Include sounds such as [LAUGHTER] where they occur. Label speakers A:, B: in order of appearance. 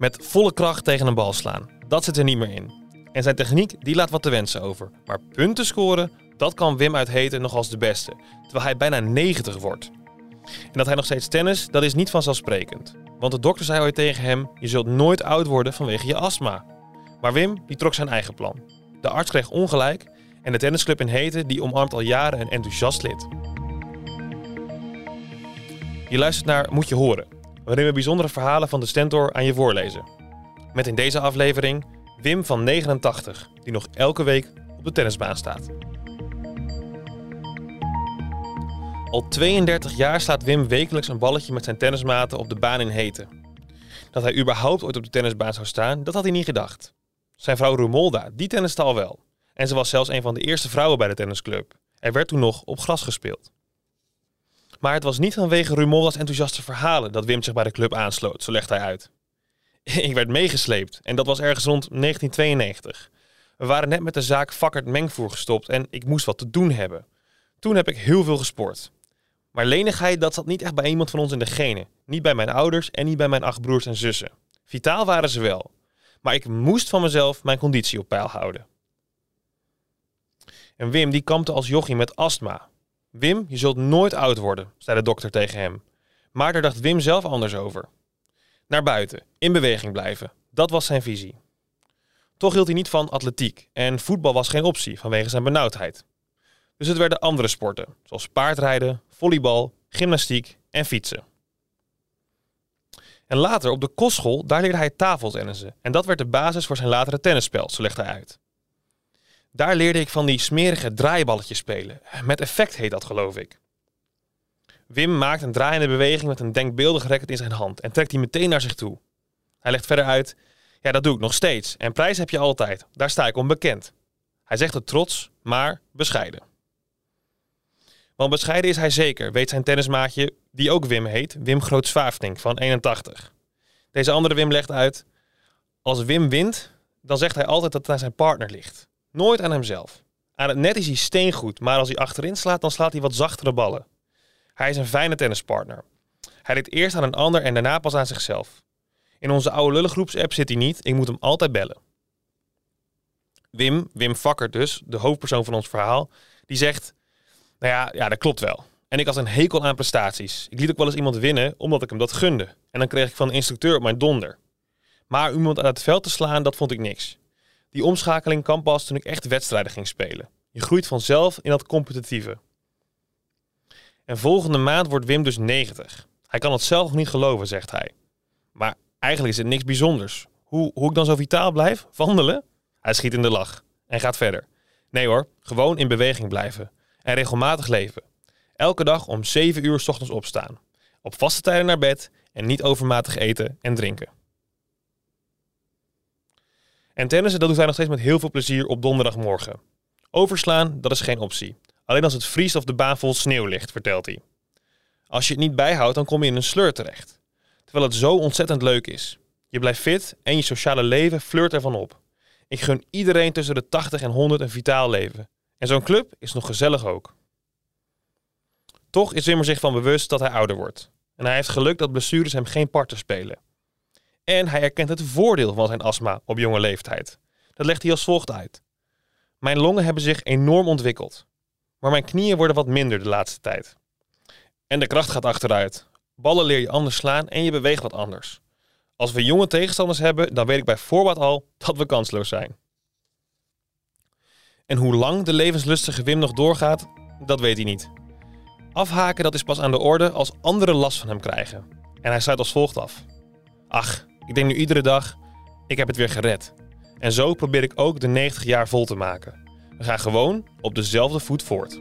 A: Met volle kracht tegen een bal slaan, dat zit er niet meer in. En zijn techniek die laat wat te wensen over. Maar punten scoren, dat kan Wim uit Heten nog als de beste. Terwijl hij bijna 90 wordt. En dat hij nog steeds tennis, dat is niet vanzelfsprekend. Want de dokter zei ooit tegen hem: Je zult nooit oud worden vanwege je astma. Maar Wim die trok zijn eigen plan. De arts kreeg ongelijk en de tennisclub in Heten die omarmt al jaren een enthousiast lid. Je luistert naar Moet je horen, waarin we bijzondere verhalen van de Stentor aan je voorlezen. Met in deze aflevering Wim van 89, die nog elke week op de tennisbaan staat. Al 32 jaar slaat Wim wekelijks een balletje met zijn tennismaten op de baan in Heten. Dat hij überhaupt ooit op de tennisbaan zou staan, dat had hij niet gedacht. Zijn vrouw Rumolda, die tenniste al wel. En ze was zelfs een van de eerste vrouwen bij de tennisclub. Er werd toen nog op gras gespeeld. Maar het was niet vanwege Rumolda's enthousiaste verhalen dat Wim zich bij de club aansloot, zo legt hij uit. [LAUGHS] Ik werd meegesleept en dat was ergens rond 1992. We waren net met de zaak Vakkert Mengvoer gestopt en ik moest wat te doen hebben. Toen heb ik heel veel gesport. Maar lenigheid, dat zat niet echt bij iemand van ons in de genen. Niet bij mijn ouders en niet bij mijn acht broers en zussen. Vitaal waren ze wel. Maar ik moest van mezelf mijn conditie op peil houden. En Wim die kampte als jochie met astma. Wim, je zult nooit oud worden, zei de dokter tegen hem. Maar daar dacht Wim zelf anders over. Naar buiten, in beweging blijven. Dat was zijn visie. Toch hield hij niet van atletiek en voetbal was geen optie vanwege zijn benauwdheid. Dus het werden andere sporten, zoals paardrijden, volleybal, gymnastiek en fietsen. En later op de kostschool, daar leerde hij tafeltennissen. En dat werd de basis voor zijn latere tennisspel, zo legt hij uit. Daar leerde ik van die smerige draaiballetjes spelen. Met effect heet dat, geloof ik. Wim maakt een draaiende beweging met een denkbeeldig racket in zijn hand en trekt die meteen naar zich toe. Hij legt verder uit: Ja, dat doe ik nog steeds. En prijs heb je altijd. Daar sta ik onbekend. Hij zegt het trots, maar bescheiden. Want bescheiden is hij zeker, weet zijn tennismaatje, die ook Wim heet, Wim Grootsvaafding van 81. Deze andere Wim legt uit: Als Wim wint, dan zegt hij altijd dat het aan zijn partner ligt. Nooit aan hemzelf. Aan het net is hij steengoed, maar als hij achterin slaat, dan slaat hij wat zachtere ballen. Hij is een fijne tennispartner. Hij deed eerst aan een ander en daarna pas aan zichzelf. In onze oude lullengroepsapp zit hij niet, ik moet hem altijd bellen. Wim, Wim Vakker dus, de hoofdpersoon van ons verhaal, die zegt... Nou ja, ja, dat klopt wel. En ik had een hekel aan prestaties. Ik liet ook wel eens iemand winnen omdat ik hem dat gunde. En dan kreeg ik van de instructeur op mijn donder. Maar iemand uit het veld te slaan, dat vond ik niks. Die omschakeling kan pas toen ik echt wedstrijden ging spelen. Je groeit vanzelf in dat competitieve. En volgende maand wordt Wim dus 90. Hij kan het zelf nog niet geloven, zegt hij. Maar eigenlijk is het niks bijzonders. Hoe, hoe ik dan zo vitaal blijf? Wandelen? Hij schiet in de lach en gaat verder. Nee hoor, gewoon in beweging blijven. En regelmatig leven. Elke dag om 7 uur s ochtends opstaan. Op vaste tijden naar bed en niet overmatig eten en drinken. En tennissen, dat doet hij nog steeds met heel veel plezier op donderdagmorgen. Overslaan, dat is geen optie. Alleen als het vriest of de baan vol sneeuw ligt, vertelt hij. Als je het niet bijhoudt, dan kom je in een sleur terecht. Terwijl het zo ontzettend leuk is. Je blijft fit en je sociale leven flirt ervan op. Ik gun iedereen tussen de 80 en 100 een vitaal leven. En zo'n club is nog gezellig ook. Toch is Wimmer zich van bewust dat hij ouder wordt. En hij heeft geluk dat blessures hem geen parten spelen. En hij erkent het voordeel van zijn astma op jonge leeftijd. Dat legt hij als volgt uit. Mijn longen hebben zich enorm ontwikkeld. Maar mijn knieën worden wat minder de laatste tijd. En de kracht gaat achteruit. Ballen leer je anders slaan en je beweegt wat anders. Als we jonge tegenstanders hebben, dan weet ik bij voorbaat al dat we kansloos zijn. En hoe lang de levenslustige Wim nog doorgaat, dat weet hij niet. Afhaken dat is pas aan de orde als anderen last van hem krijgen. En hij sluit als volgt af. Ach, ik denk nu iedere dag, ik heb het weer gered. En zo probeer ik ook de 90 jaar vol te maken. We gaan gewoon op dezelfde voet voort.